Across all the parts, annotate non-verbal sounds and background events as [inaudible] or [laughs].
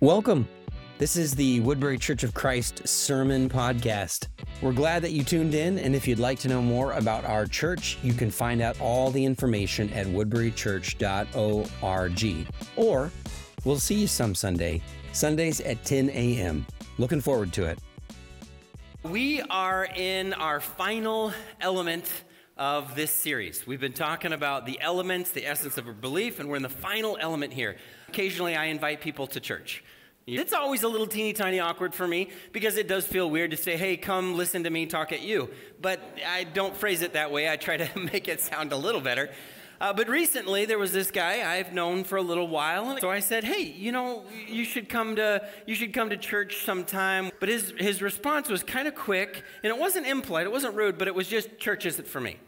Welcome. This is the Woodbury Church of Christ Sermon Podcast. We're glad that you tuned in, and if you'd like to know more about our church, you can find out all the information at woodburychurch.org. Or we'll see you some Sunday, Sundays at 10 a.m. Looking forward to it. We are in our final element of this series. We've been talking about the elements, the essence of a belief, and we're in the final element here. Occasionally, I invite people to church. It's always a little teeny tiny awkward for me because it does feel weird to say, hey, come listen to me talk at you. But I don't phrase it that way. I try to [laughs] make it sound a little better. Uh, but recently, there was this guy I've known for a little while, and so I said, "Hey, you know, you should come to you should come to church sometime." But his his response was kind of quick, and it wasn't impolite, it wasn't rude, but it was just, "Church isn't for me."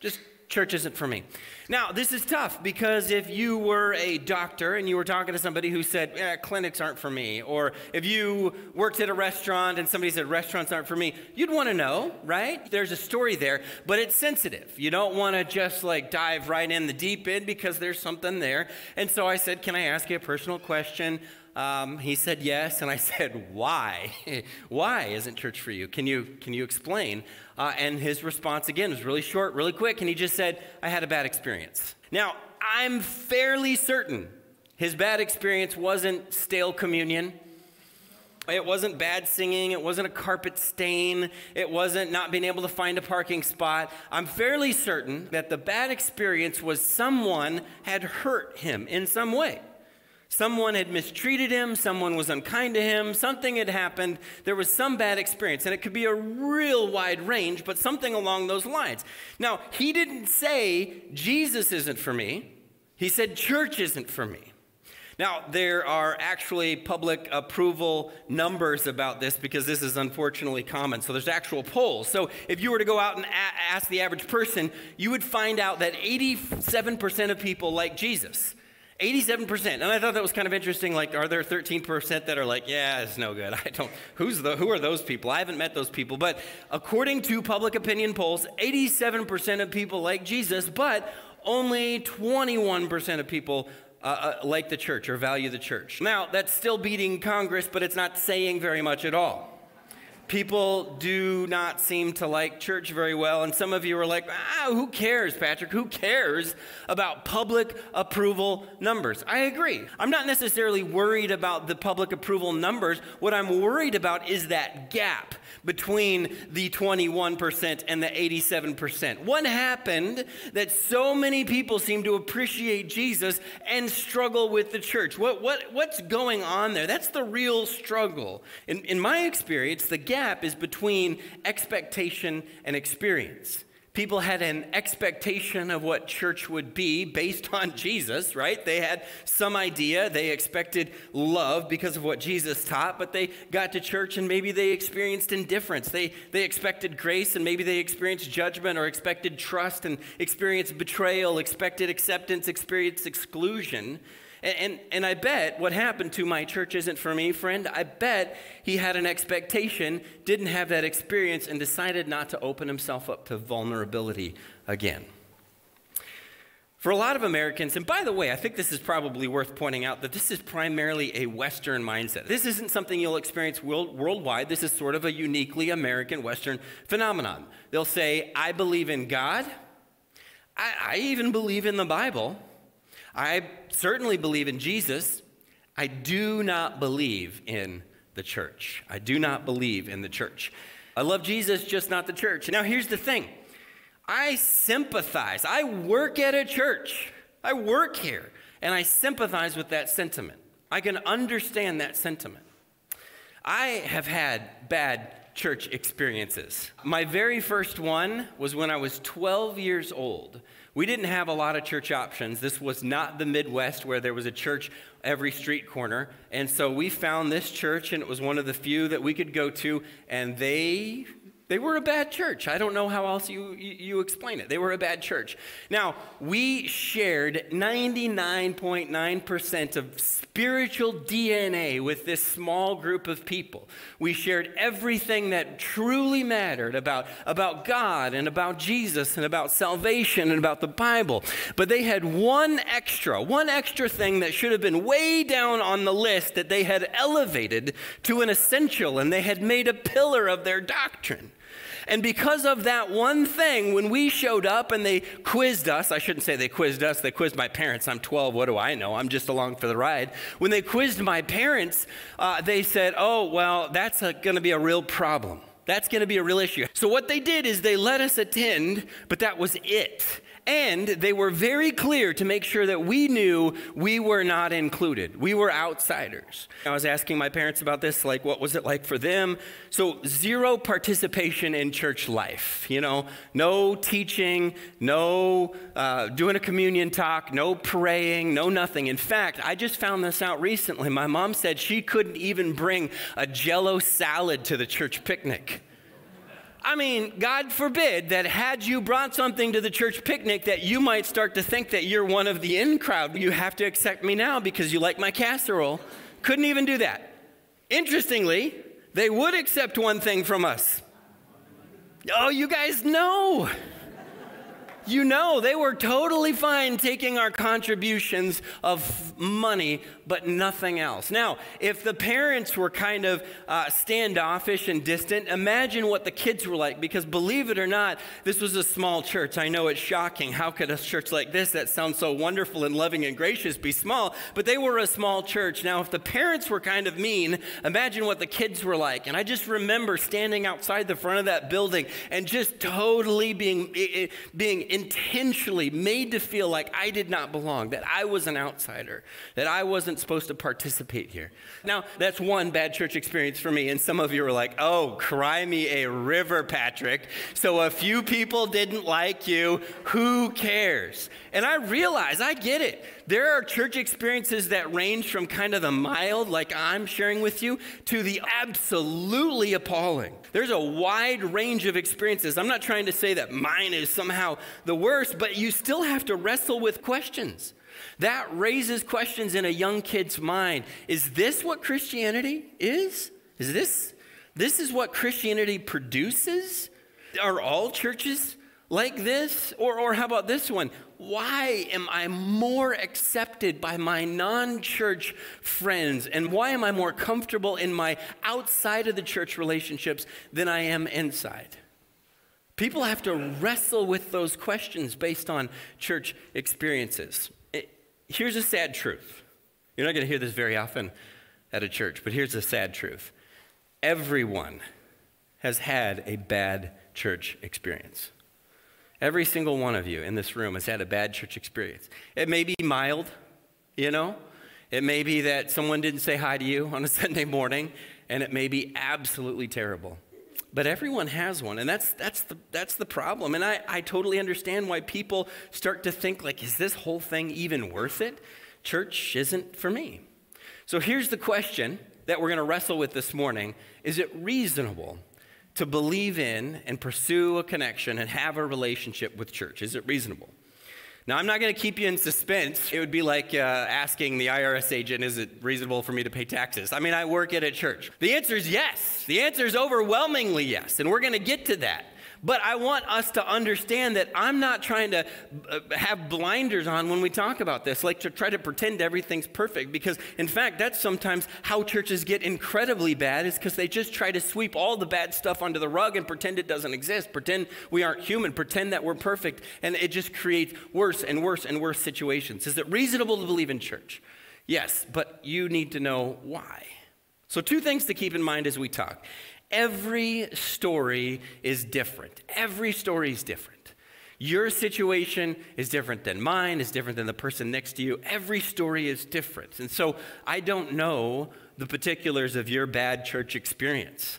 Just church isn't for me. Now, this is tough because if you were a doctor and you were talking to somebody who said, eh, clinics aren't for me, or if you worked at a restaurant and somebody said, restaurants aren't for me, you'd want to know, right? There's a story there, but it's sensitive. You don't want to just like dive right in the deep end because there's something there. And so I said, Can I ask you a personal question? Um, he said yes, and I [laughs] said, "Why? [laughs] Why isn't church for you? Can you can you explain?" Uh, and his response again was really short, really quick, and he just said, "I had a bad experience." Now I'm fairly certain his bad experience wasn't stale communion. It wasn't bad singing. It wasn't a carpet stain. It wasn't not being able to find a parking spot. I'm fairly certain that the bad experience was someone had hurt him in some way. Someone had mistreated him, someone was unkind to him, something had happened, there was some bad experience, and it could be a real wide range, but something along those lines. Now, he didn't say, Jesus isn't for me, he said, church isn't for me. Now, there are actually public approval numbers about this because this is unfortunately common. So there's actual polls. So if you were to go out and a- ask the average person, you would find out that 87% of people like Jesus. 87%. And I thought that was kind of interesting. Like, are there 13% that are like, yeah, it's no good. [laughs] I don't, who's the, who are those people? I haven't met those people. But according to public opinion polls, 87% of people like Jesus, but only 21% of people uh, uh, like the church or value the church. Now, that's still beating Congress, but it's not saying very much at all people do not seem to like church very well. And some of you are like, ah, who cares, Patrick? Who cares about public approval numbers? I agree. I'm not necessarily worried about the public approval numbers. What I'm worried about is that gap between the 21% and the 87%. What happened that so many people seem to appreciate Jesus and struggle with the church? What, what, what's going on there? That's the real struggle. In, in my experience, the gap is between expectation and experience. People had an expectation of what church would be based on Jesus, right? They had some idea. They expected love because of what Jesus taught, but they got to church and maybe they experienced indifference. They, they expected grace and maybe they experienced judgment or expected trust and experienced betrayal, expected acceptance, experienced exclusion. And, and, and, I bet what happened to my church isn't for me, friend. I bet he had an expectation, didn't have that experience, and decided not to open himself up to vulnerability again. For a lot of Americans, and by the way, I think this is probably worth pointing out that this is primarily a Western mindset. This isn't something you'll experience world, worldwide. This is sort of a uniquely American Western phenomenon. They'll say, I believe in God. I, I even believe in the Bible. I certainly believe in Jesus. I do not believe in the church. I do not believe in the church. I love Jesus, just not the church. Now, here's the thing I sympathize. I work at a church, I work here, and I sympathize with that sentiment. I can understand that sentiment. I have had bad church experiences. My very first one was when I was 12 years old. We didn't have a lot of church options. This was not the Midwest where there was a church every street corner. And so we found this church, and it was one of the few that we could go to, and they They were a bad church. I don't know how else you, you, explain it. They were a bad church. Now, we shared 99.9% of spiritual DNA with this small group of people. We shared everything that truly mattered about, about God and about Jesus and about salvation and about the Bible. But they had one extra, one extra thing that should have been way down on the list that they had elevated to an essential and they had made a pillar of their doctrine. And because of that one thing, when we showed up and they quizzed us, I shouldn't say they quizzed us, they quizzed my parents. I'm 12, what do I know? I'm just along for the ride. When they quizzed my parents, uh, they said, oh, well, that's going to be a real problem. That's going to be a real issue. So, what they did is they let us attend, but that was it. And they were very clear to make sure that we knew we were not included. We were outsiders. I was asking my parents about this, like, what was it like for them? So, zero participation in church life. You know, no teaching, no uh, doing a communion talk, no praying, no nothing. In fact, I just found this out recently. My mom said she couldn't even bring a jello salad to the church picnic. I mean, God forbid that had you brought something to the church picnic that you might start to think that you're one of the in crowd. You have to accept me now because you like my casserole. Couldn't even do that. Interestingly, they would accept one thing from us. Oh, you guys know you know they were totally fine taking our contributions of money, but nothing else. Now, if the parents were kind of uh, standoffish and distant, imagine what the kids were like, because believe it or not, this was a small church. I know it's shocking. How could a church like this, that sounds so wonderful and loving and gracious, be small? But they were a small church. Now, if the parents were kind of mean, imagine what the kids were like. And I just remember standing outside the front of that building and just totally being, being intentionally made to feel like I did not belong, that I was an outsider, that I wasn't supposed to participate here. Now, that's one bad church experience for me. And some of you are like, oh, cry me a river, Patrick. So a few people didn't like you. Who cares? And I realize, I get it. There are church experiences that range from kind of the mild, like I'm sharing with you, to the absolutely appalling. There's a wide range of experiences. I'm not trying to say that mine is somehow the worst, but you still have to wrestle with questions. That raises questions in a young kid's mind. Is this what Christianity is? Is this this is what Christianity produces? Are all churches like this? Or, or how about this one? Why am I more accepted by my non church friends? And why am I more comfortable in my outside of the church relationships than I am inside? People have to wrestle with those questions based on church experiences. It, here's a sad truth. You're not going to hear this very often at a church, but here's a sad truth. Everyone has had a bad church experience. Every single one of you in this room has had a bad church experience. It may be mild, you know, it may be that someone didn't say hi to you on a [laughs] Sunday morning, and it may be absolutely terrible. But everyone has one, and that's, that's, the, that's the problem. And I, I totally understand why people start to think, like, is this whole thing even worth it? Church isn't for me. So here's the question that we're going to wrestle with this morning Is it reasonable to believe in and pursue a connection and have a relationship with church? Is it reasonable? Now, I'm not going to keep you in suspense. It would be like uh, asking the IRS agent, is it reasonable for me to pay taxes? I mean, I work at a church. The answer is yes. The answer is overwhelmingly yes, and we're going to get to that. But I want us to understand that I'm not trying to uh, have blinders on when we talk about this, like to try to pretend everything's perfect, because in fact, that's sometimes how churches get incredibly bad, is because they just try to sweep all the bad stuff under the rug and pretend it doesn't exist, pretend we aren't human, pretend that we're perfect, and it just creates worse and worse and worse situations. Is it reasonable to believe in church? Yes, but you need to know why. So, two things to keep in mind as we talk. Every story is different. Every story is different. Your situation is different than mine, is different than the person next to you. Every story is different. And so I don't know the particulars of your bad church experience.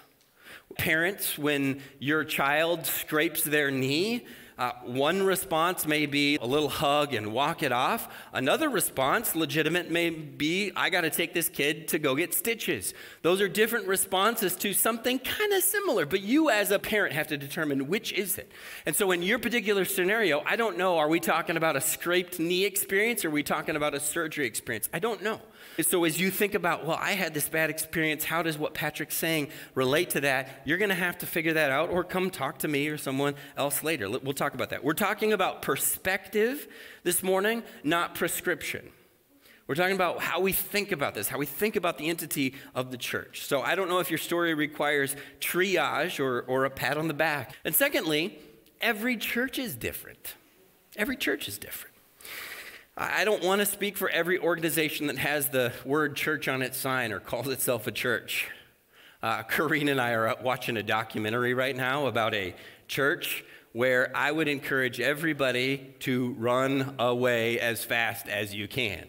Parents, when your child scrapes their knee, Uh, one response may be a little hug and walk it off. Another response, legitimate, may be I got to take this kid to go get stitches. Those are different responses to something kind of similar, but you as a parent have to determine which is it. And so in your particular scenario, I don't know, are we talking about a scraped knee experience or are we talking about a surgery experience? I don't know. So as you think about, well, I had this bad experience, how does what Patrick's saying relate to that? You're going to have to figure that out or come talk to me or someone else later. We'll talk about that. We're talking about perspective this morning, not prescription. We're talking about how we think about this, how we think about the entity of the church. So I don't know if your story requires triage or, or a pat on the back. And secondly, every church is different. Every church is different. I don't want to speak for every organization that has the word church on its sign or calls itself a church. Uh, Karina and I are watching a documentary right now about a church where I would encourage everybody to run away as fast as you can.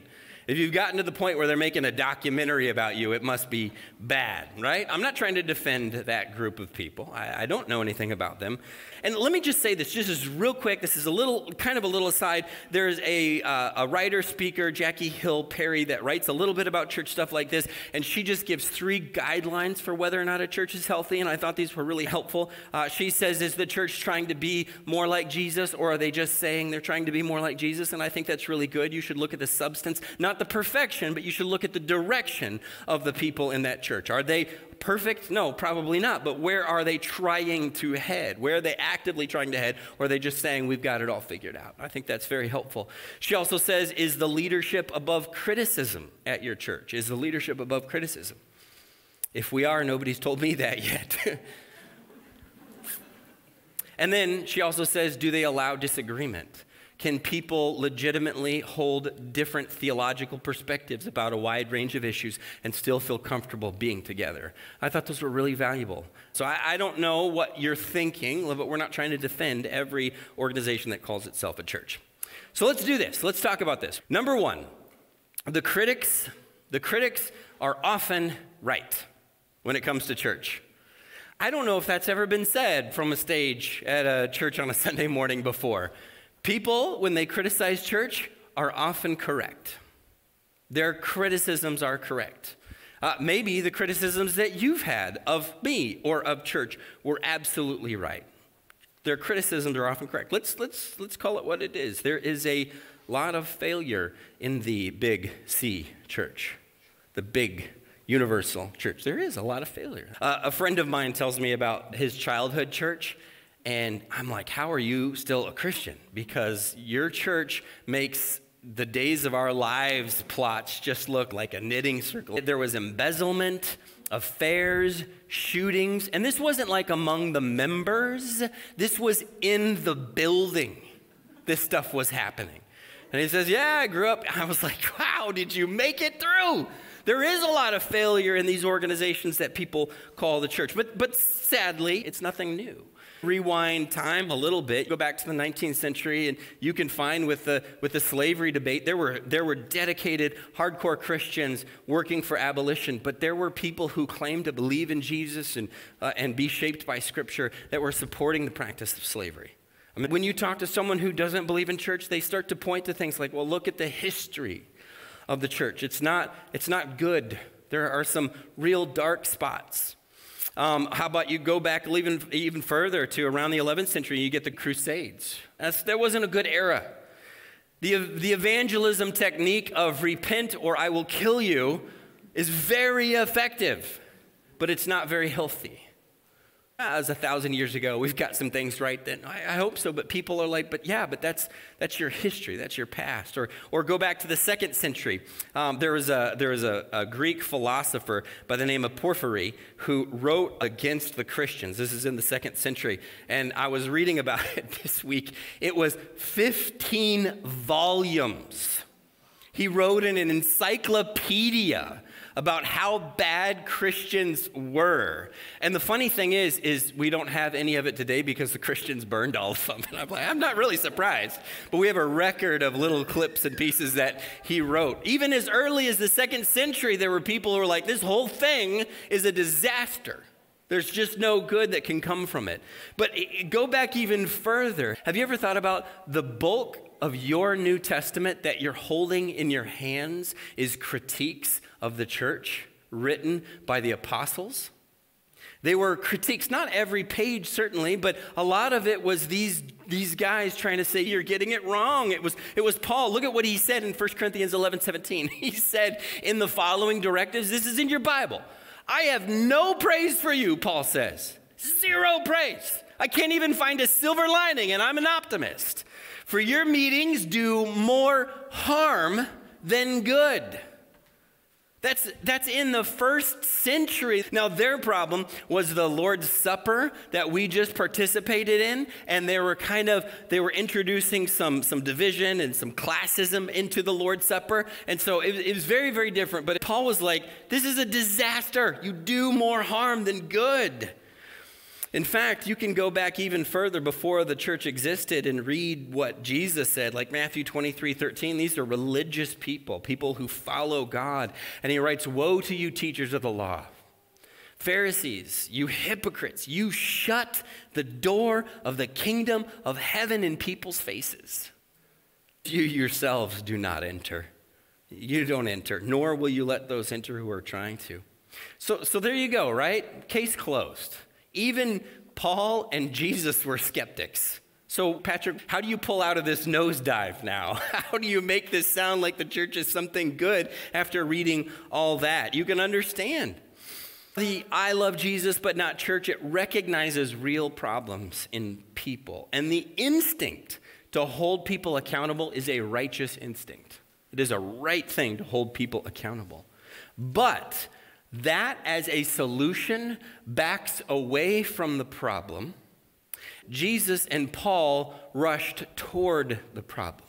If you've gotten to the point where they're making a documentary about you, it must be bad, right? I'm not trying to defend that group of people. I, I don't know anything about them. And let me just say this, just as real quick. This is a little, kind of a little aside. There's a, uh, a writer, speaker, Jackie Hill Perry, that writes a little bit about church stuff like this, and she just gives three guidelines for whether or not a church is healthy. And I thought these were really helpful. Uh, she says, "Is the church trying to be more like Jesus, or are they just saying they're trying to be more like Jesus?" And I think that's really good. You should look at the substance, not the perfection, but you should look at the direction of the people in that church. Are they perfect? No, probably not. But where are they trying to head? Where are they actively trying to head? Or are they just saying, we've got it all figured out? I think that's very helpful. She also says, is the leadership above criticism at your church? Is the leadership above criticism? If we are, nobody's told me that yet. [laughs] and then she also says, do they allow disagreement? Can people legitimately hold different theological perspectives about a wide range of issues and still feel comfortable being together? I thought those were really valuable. So I, I don't know what you're thinking, but we're not trying to defend every organization that calls itself a church. So let's do this. Let's talk about this. Number one, the critics, the critics are often right when it comes to church. I don't know if that's ever been said from a stage at a church on a [laughs] Sunday morning before. People, when they criticize church, are often correct. Their criticisms are correct. Uh, maybe the criticisms that you've had of me or of church were absolutely right. Their criticisms are often correct. Let's, let's, let's call it what it is. There is a lot of failure in the big C church, the big universal church. There is a lot of failure. Uh, a friend of mine tells me about his childhood church, and I'm like, how are you still a Christian? Because your church makes the days of our lives plots just look like a knitting circle. There was embezzlement, affairs, shootings, and this wasn't like among the members, this was in the building. This stuff was happening. And he says, Yeah, I grew up. I was like, Wow, did you make it through? There is a lot of failure in these organizations that people call the church. But, but sadly, it's nothing new. Rewind time a little bit, go back to the 19th century, and you can find with the, with the slavery debate, there were, there were dedicated, hardcore Christians working for abolition, but there were people who claimed to believe in Jesus and, uh, and be shaped by Scripture that were supporting the practice of slavery. I mean, when you talk to someone who doesn't believe in church, they start to point to things like, well, look at the history of the church. It's not, it's not good. There are some real dark spots. Um, how about you go back even, even further to around the 11th century, you get the Crusades. That's, that wasn't a good era. The, the evangelism technique of repent or I will kill you is very effective, but it's not very healthy as a thousand years ago. We've got some things right then. I, I, hope so, but people are like, but yeah, but that's that's your history, that's your past. Or or go back to the second century. Um, there was a there was a, a, Greek philosopher by the name of Porphyry who wrote against the Christians. This is in the second century, and I was reading about [laughs] it this week. It was 15 volumes. He wrote in an encyclopedia about how bad Christians were. And the funny thing is, is we don't have any of it today because the Christians burned all of them. [laughs] And I'm like, I'm not really surprised. But we have a record of little clips and pieces that he wrote. Even as early as the second century, there were people who were like, this whole thing is a disaster. There's just no good that can come from it. But go back even further. Have you ever thought about the bulk of your New Testament that you're holding in your hands is critiques of the church written by the apostles? They were critiques, not every page certainly, but a lot of it was these, these guys trying to say, You're getting it wrong. It was, it was Paul. Look at what he said in 1 Corinthians 11 17. [laughs] He said, In the following directives, this is in your Bible. I have no praise for you, Paul says. Zero praise. I can't even find a silver lining, and I'm an optimist. For your meetings do more harm than good. That's, that's in the first century. Now, their problem was the Lord's Supper that we just participated in, and they were kind of, they were introducing some, some division and some classism into the Lord's Supper. And so it, it was very, very different. But Paul was like, this is a disaster. You do more harm than good. In fact, you can go back even further before the church existed and read what Jesus said, like Matthew 23 13. These are religious people, people who follow God. And he writes, Woe to you, teachers of the law. Pharisees, you hypocrites, you shut the door of the kingdom of heaven in people's faces. You yourselves do not enter. You don't enter, nor will you let those enter who are trying to. So, so there you go, right? Case closed. Even Paul and Jesus were skeptics. So, Patrick, how do you pull out of this nosedive now? [laughs] How do you make this sound like the church is something good after reading all that? You can understand. The I love Jesus but not church, it recognizes real problems in people. And the instinct to hold people accountable is a righteous instinct. It is a right thing to hold people accountable. But that as a solution backs away from the problem. Jesus and Paul rushed toward the problem.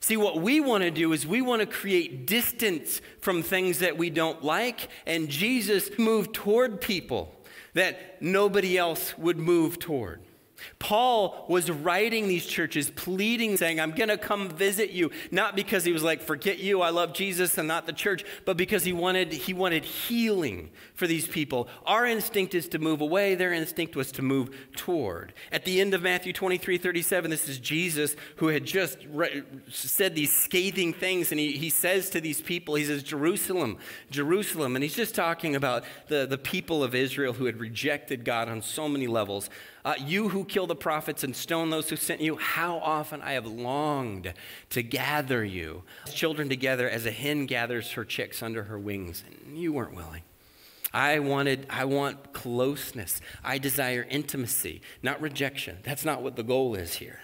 See, what we want to do is we want to create distance from things that we don't like, and Jesus moved toward people that nobody else would move toward. Paul was writing these churches, pleading, saying, I'm going to come visit you, not because he was like, forget you, I love Jesus and not the church, but because he wanted, he wanted healing for these people. Our instinct is to move away, their instinct was to move toward. At the end of Matthew 23 37, this is Jesus who had just re- said these scathing things, and he, he says to these people, He says, Jerusalem, Jerusalem, and he's just talking about the, the people of Israel who had rejected God on so many levels. Uh, you who kill the prophets and stone those who sent you, how often I have longed to gather you, children together as a hen gathers her chicks under her wings, and you weren't willing. I wanted, I want closeness. I desire intimacy, not rejection. That's not what the goal is here.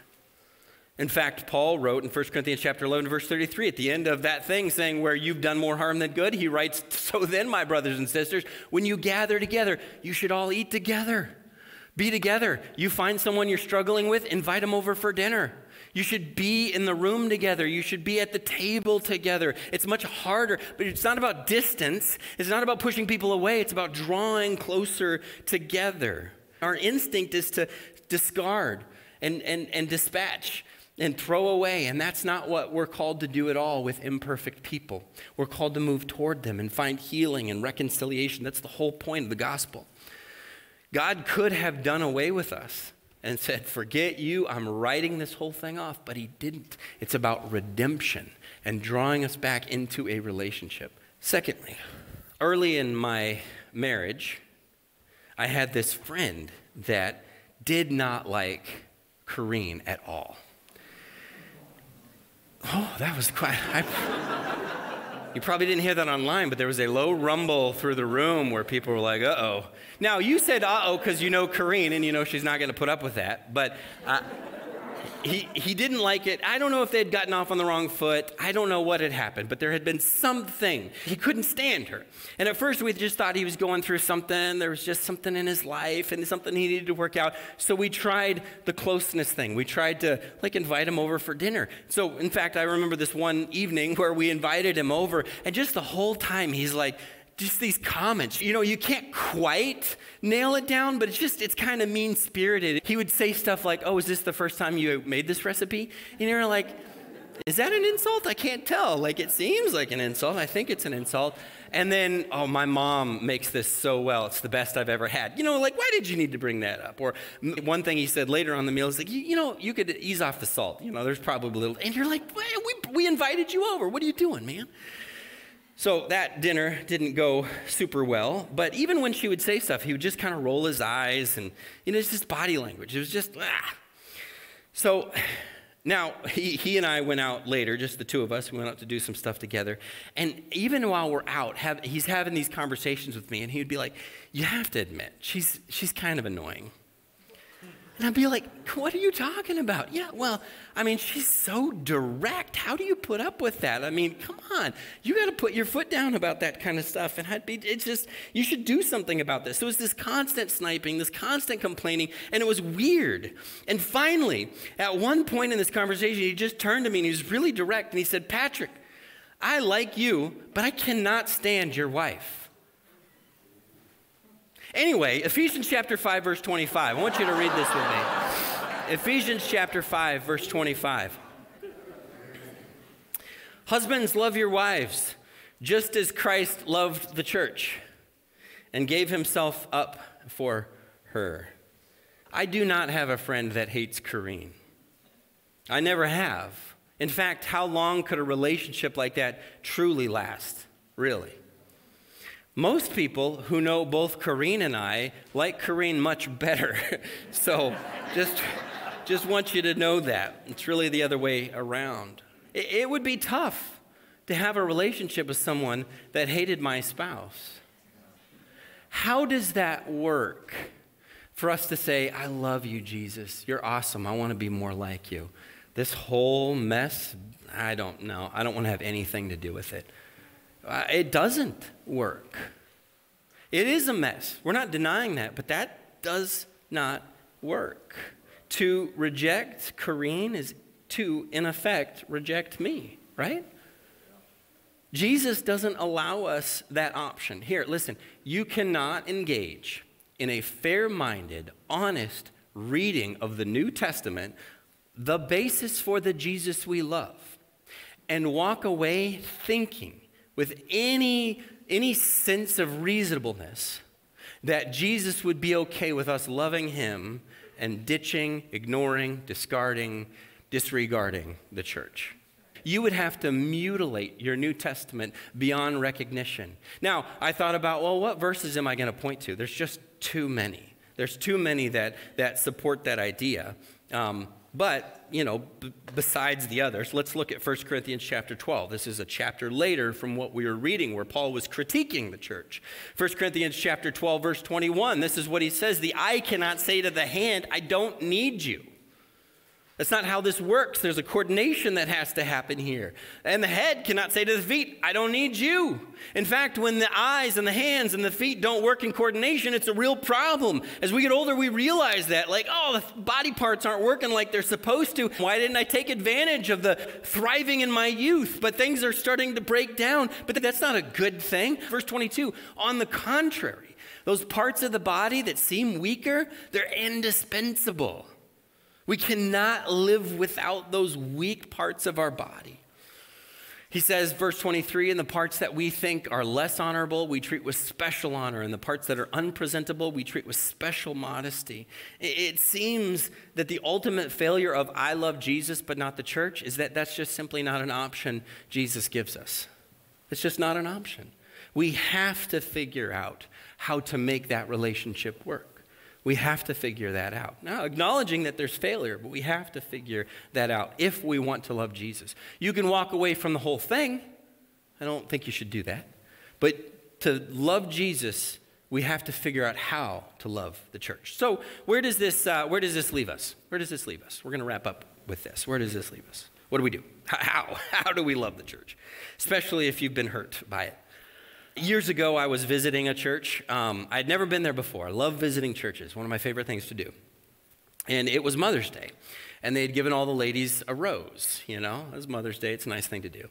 In fact, Paul wrote in 1 Corinthians chapter 11, verse 33, at the end of that thing saying where you've done more harm than good, he writes, So then, my brothers and sisters, when you gather together, you should all eat together. Be together. You find someone you're struggling with, invite them over for dinner. You should be in the room together. You should be at the table together. It's much harder, but it's not about distance. It's not about pushing people away. It's about drawing closer together. Our instinct is to discard and, and, and dispatch and throw away. And that's not what we're called to do at all with imperfect people. We're called to move toward them and find healing and reconciliation. That's the whole point of the gospel. God could have done away with us and said, Forget you, I'm writing this whole thing off, but He didn't. It's about redemption and drawing us back into a relationship. Secondly, early in my marriage, I had this friend that did not like Corrine at all. Oh, that was quite. I, you probably didn't hear that online, but there was a low rumble through the room where people were like, uh oh. Now, you said uh oh because you know Corrine and you know she's not going to put up with that, but uh, he, he didn't like it. I don't know if they had gotten off on the wrong foot. I don't know what had happened, but there had been something. He couldn't stand her. And at first, we just thought he was going through something. There was just something in his life and something he needed to work out. So we tried the closeness thing. We tried to, like, invite him over for dinner. So, in fact, I remember this one evening [laughs] where we invited him over, and just the whole time, he's like, just these comments. You know, you can't quite nail it down, but it's just, it's kind of mean spirited. He would say stuff like, Oh, is this the first time you made this recipe? And you're like, is that an insult? I can't tell. Like, it seems like an insult. I think it's an insult. And then, oh, my mom makes this so well. It's the best I've ever had. You know, like, why did you need to bring that up? Or one thing he said later on the meal is like, you, you know, you could ease off the salt. You know, there's probably a little. And you're like, we, we invited you over. What are you doing, man? So that dinner didn't go super well, but even when she would say stuff, he would just kind of roll his eyes and, you know, it's just body language. It was just, ah. So now he, he and I went out later, just the two of us. We went out to do some stuff together. And even while we're out, have, he's having these conversations with me, and he would be like, You have to admit, she's, she's kind of annoying. And I'd be like, what are you talking about? Yeah, well, I mean, she's so direct. How do you put up with that? I mean, come on. You got to put your foot down about that kind of stuff. And I'd be, it's just, you should do something about this. So it was this constant sniping, this constant complaining, and it was weird. And finally, at one point in this conversation, he just turned to me and he was really direct and he said, Patrick, I like you, but I cannot stand your wife. Anyway, Ephesians chapter 5, verse 25. I want you to read this with me. Ephesians chapter 5, verse 25. Husbands, love your wives, just as Christ loved the church and gave himself up for her. I do not have a friend that hates Corrine. I never have. In fact, how long could a relationship like that truly last? Really? Most people who know both Corrine and I like Corrine much better. [laughs] so just, just want you to know that. It's really the other way around. It, it would be tough to have a relationship with someone that hated my spouse. How does that work for us to say, I love you, Jesus. You're awesome. I want to be more like you? This whole mess, I don't know. I don't want to have anything to do with it. Uh, it doesn't work. It is a mess. We're not denying that, but that does not work. To reject Corrine is to, in effect, reject me, right? Jesus doesn't allow us that option. Here, listen, you cannot engage in a fair minded, honest reading of the New Testament, the basis for the Jesus we love, and walk away thinking with any, any sense of reasonableness that Jesus would be okay with us loving him and ditching, ignoring, discarding, disregarding the church. You would have to mutilate your New Testament beyond recognition. Now, I thought about, well, what verses am I going to point to? There's just too many. There's too many that, that support that idea. Um, but, you know, b- besides the others, let's look at 1 Corinthians chapter 12. This is a chapter later from what we were reading where Paul was critiquing the church. 1 Corinthians chapter 12 verse 21. This is what he says, "The eye cannot say to the hand, I don't need you." That's not how this works. There's a coordination that has to happen here. And the head cannot say to the feet, I don't need you. In fact, when the eyes and the hands and the feet don't work in coordination, it's a real problem. As we get older, we realize that, like, oh, the body parts aren't working like they're supposed to. Why didn't I take advantage of the thriving in my youth? But things are starting to break down. But that's not a good thing. Verse 22 on the contrary, those parts of the body that seem weaker, they're indispensable. We cannot live without those weak parts of our body. He says, verse 23, in the parts that we think are less honorable, we treat with special honor, and the parts that are unpresentable, we treat with special modesty. It seems that the ultimate failure of I love Jesus but not the church is that that's just simply not an option Jesus gives us. It's just not an option. We have to figure out how to make that relationship work. We have to figure that out. Now, acknowledging that there's failure, but we have to figure that out if we want to love Jesus. You can walk away from the whole thing. I don't think you should do that. But to love Jesus, we have to figure out how to love the church. So, where does this, uh, where does this leave us? Where does this leave us? We're going to wrap up with this. Where does this leave us? What do we do? How? [laughs] How do we love the church? Especially if you've been hurt by it. Years ago, I was visiting a church. Um, I'd never been there before. I love visiting churches, one of my favorite things to do. And it was Mother's Day. And they had given all the ladies a rose. You know, it was Mother's Day, it's a nice thing to do.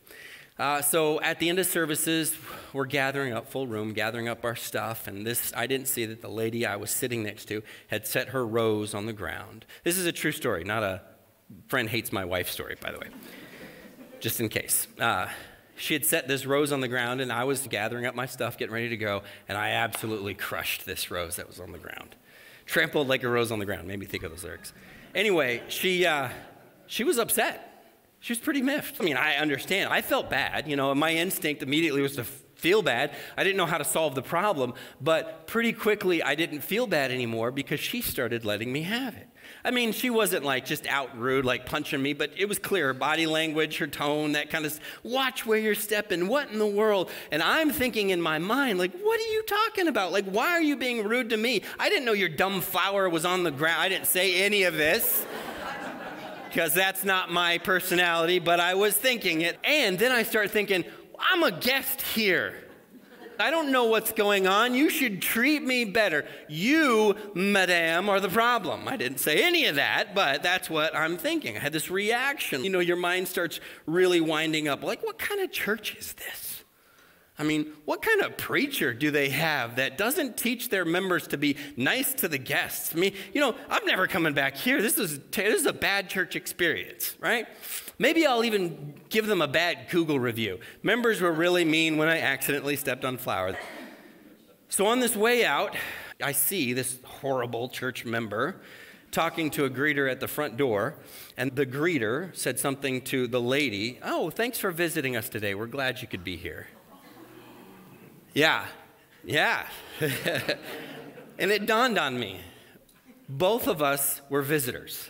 Uh, so at the end of services, we're gathering up, full room, gathering up our stuff. And this, I didn't see that the lady I was sitting next to had set her rose on the ground. This is a true story, not a friend hates my wife story, by the way. just in case. Uh, she had set this rose on the ground, and I was gathering up my stuff, getting ready to go, and I absolutely crushed this rose that was on the ground. Trampled like a rose on the ground. Made me think of those lyrics. Anyway, she, uh, she was upset. She was pretty miffed. I mean, I understand. I felt bad. You know, my instinct immediately was to feel bad. I didn't know how to solve the problem, but pretty quickly I didn't feel bad anymore because she started letting me have it. I mean, she wasn't like just out rude, like punching me, but it was clear her body language, her tone, that kind of watch where you're stepping, what in the world? And I'm thinking in my mind, like, what are you talking about? Like, why are you being rude to me? I didn't know your dumb flower was on the ground. I didn't say any of this [laughs] because that's not my personality, but I was thinking it. And then I start thinking, I'm a guest here. I don't know what's going on. You should treat me better. You, madame, are the problem. I didn't say any of that, but that's what I'm thinking. I had this reaction. You know, your mind starts really winding up like, what kind of church is this? I mean, what kind of preacher do they have that doesn't teach their members to be nice to the guests? I mean, you know, I'm never coming back here. This is, this is a bad church experience, right? Maybe I'll even give them a bad Google review. Members were really mean when I accidentally stepped on flowers. So on this way out, I see this horrible church member talking to a greeter at the front door, and the greeter said something to the lady Oh, thanks for visiting us today. We're glad you could be here. Yeah, yeah. [laughs] and it dawned on me both of us were visitors.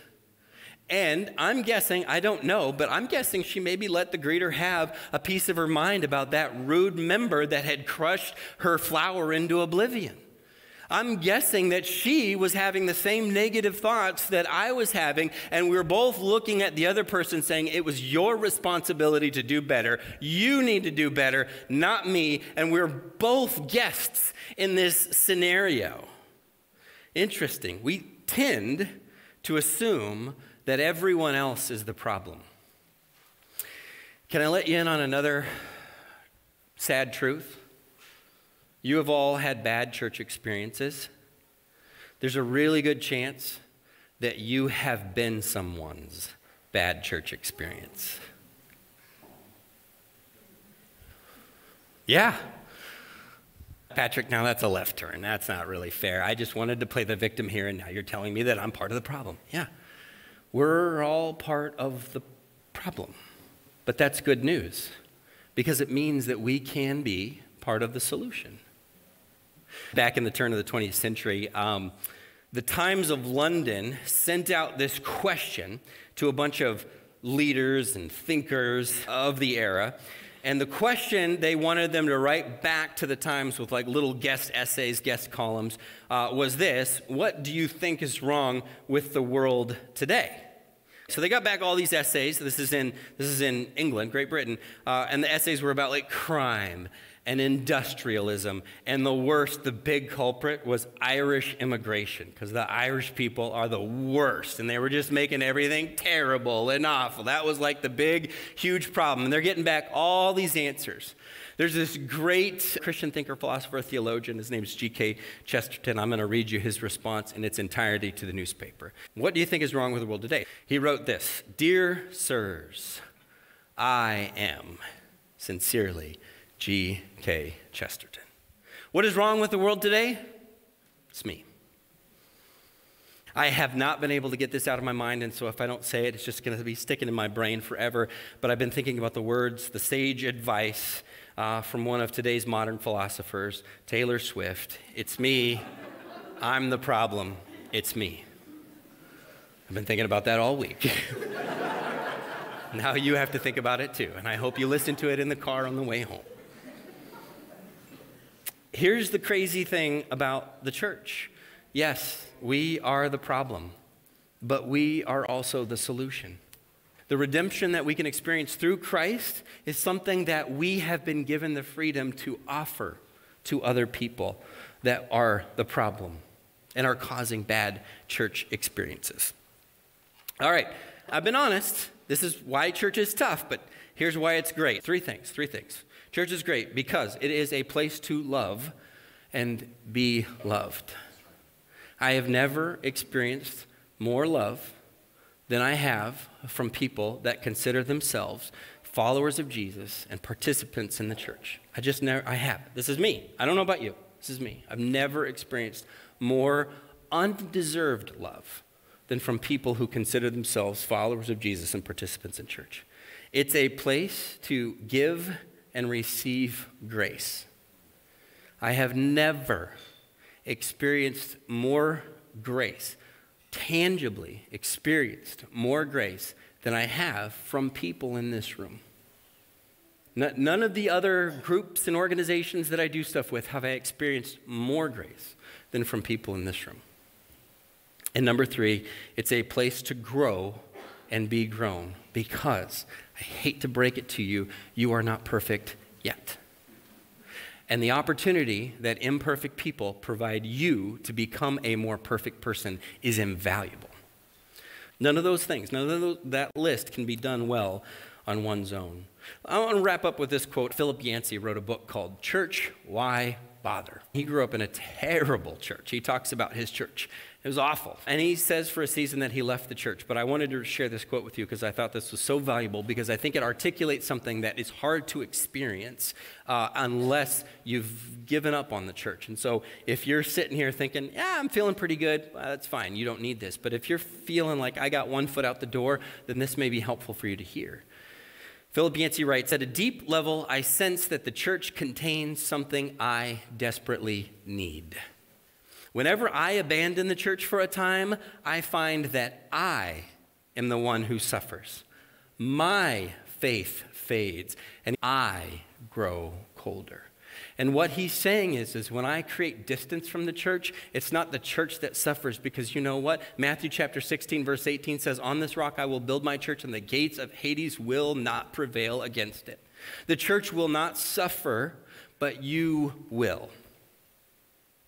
And I'm guessing, I don't know, but I'm guessing she maybe let the greeter have a piece of her mind about that rude member that had crushed her flower into oblivion. I'm guessing that she was having the same negative thoughts that I was having, and we were both looking at the other person saying, It was your responsibility to do better. You need to do better, not me. And we're both guests in this scenario. Interesting. We tend to assume that everyone else is the problem. Can I let you in on another sad truth? You have all had bad church experiences. There's a really good chance that you have been someone's bad church experience. Yeah. Patrick, now that's a left turn. That's not really fair. I just wanted to play the victim here, and now you're telling me that I'm part of the problem. Yeah. We're all part of the problem. But that's good news because it means that we can be part of the solution. Back in the turn of the 20th century, um, the Times of London sent out this question to a bunch of leaders and thinkers of the era. And the question they wanted them to write back to the Times with like little guest essays, guest columns, uh, was this What do you think is wrong with the world today? So they got back all these essays. This is in, this is in England, Great Britain. Uh, and the essays were about like crime and industrialism. And the worst, the big culprit, was Irish immigration, because the Irish people are the worst. And they were just making everything terrible and awful. That was like the big, huge problem. And they're getting back all these answers. There's this great Christian thinker, philosopher, theologian. His name is G.K. Chesterton. I'm going to read you his response in its entirety to the newspaper. What do you think is wrong with the world today? He wrote this Dear sirs, I am sincerely G.K. Chesterton. What is wrong with the world today? It's me. I have not been able to get this out of my mind, and so if I don't say it, it's just going to be sticking in my brain forever. But I've been thinking about the words, the sage advice uh, from one of today's modern philosophers, Taylor Swift. It's me. I'm the problem. It's me. I've been thinking about that all week. [laughs] now you have to think about it too, and I hope you listen to it in the car on the way home. Here's the crazy thing about the church yes, we are the problem, but we are also the solution. The redemption that we can experience through Christ is something that we have been given the freedom to offer to other people that are the problem and are causing bad church experiences. All right, I've been honest. This is why church is tough, but here's why it's great. Three things, three things. Church is great because it is a place to love and be loved. I have never experienced more love than I have from people that consider themselves followers of Jesus and participants in the church. I just never, I have. This is me. I don't know about you. This is me. I've never experienced more undeserved love than from people who consider themselves followers of Jesus and participants in church. It's a place to give and receive grace. I have never experienced more grace, tangibly experienced more grace than I have from people in this room. None of the other groups and organizations that I do stuff with have I experienced more grace than from people in this room. And number three, it's a place to grow and be grown because I hate to break it to you, you are not perfect yet. And the opportunity that imperfect people provide you to become a more perfect person is invaluable. None of those things, none of those, that list can be done well on one's own. I want to wrap up with this quote. Philip Yancey wrote a book called Church, Why Bother? He grew up in a terrible church. He talks about his church it was awful. And he says for a season that he left the church. But I wanted to share this quote with you because I thought this was so valuable because I think it articulates something that is hard to experience uh, unless you've given up on the church. And so if you're sitting here thinking, yeah, I'm feeling pretty good, well, that's fine. You don't need this. But if you're feeling like I got one foot out the door, then this may be helpful for you to hear. Philip Yancey writes At a deep level, I sense that the church contains something I desperately need. Whenever I abandon the church for a time, I find that I am the one who suffers. My faith fades, and I grow colder. And what he's saying is, is when I create distance from the church, it's not the church that suffers because you know what? Matthew chapter 16, verse 18 says, On this rock I will build my church, and the gates of Hades will not prevail against it. The church will not suffer, but you will.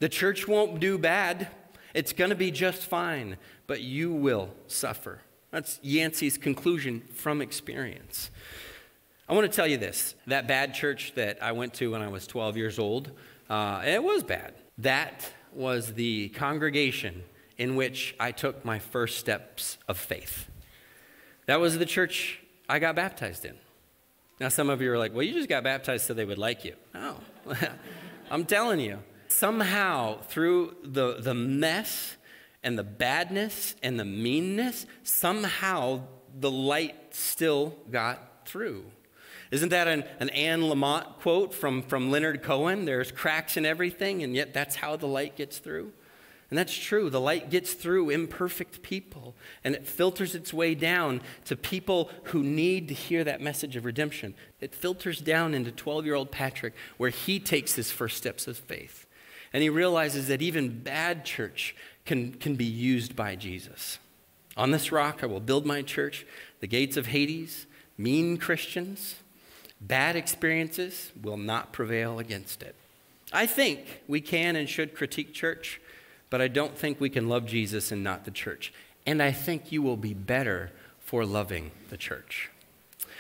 The church won't do bad. It's going to be just fine, but you will suffer. That's Yancey's conclusion from experience. I want to tell you this that bad church that I went to when I was 12 years old, uh, it was bad. That was the congregation in which I took my first steps of faith. That was the church I got baptized in. Now, some of you are like, well, you just got baptized so they would like you. No, [laughs] I'm telling you, somehow through the, the mess and the badness and the meanness, somehow the light still got through. Isn't that an, an Anne Lamott quote from, from Leonard Cohen? There's cracks in everything, and yet that's how the light gets through. And that's true. The light gets through imperfect people, and it filters its way down to people who need to hear that message of redemption. It filters down into 12 year old Patrick, where he takes his first steps of faith. And he realizes that even bad church can, can be used by Jesus. On this rock I will build my church. The gates of Hades, mean Christians, bad experiences will not prevail against it. I think we can and should critique church, but I don't think we can love Jesus and not the church. And I think you will be better for loving the church.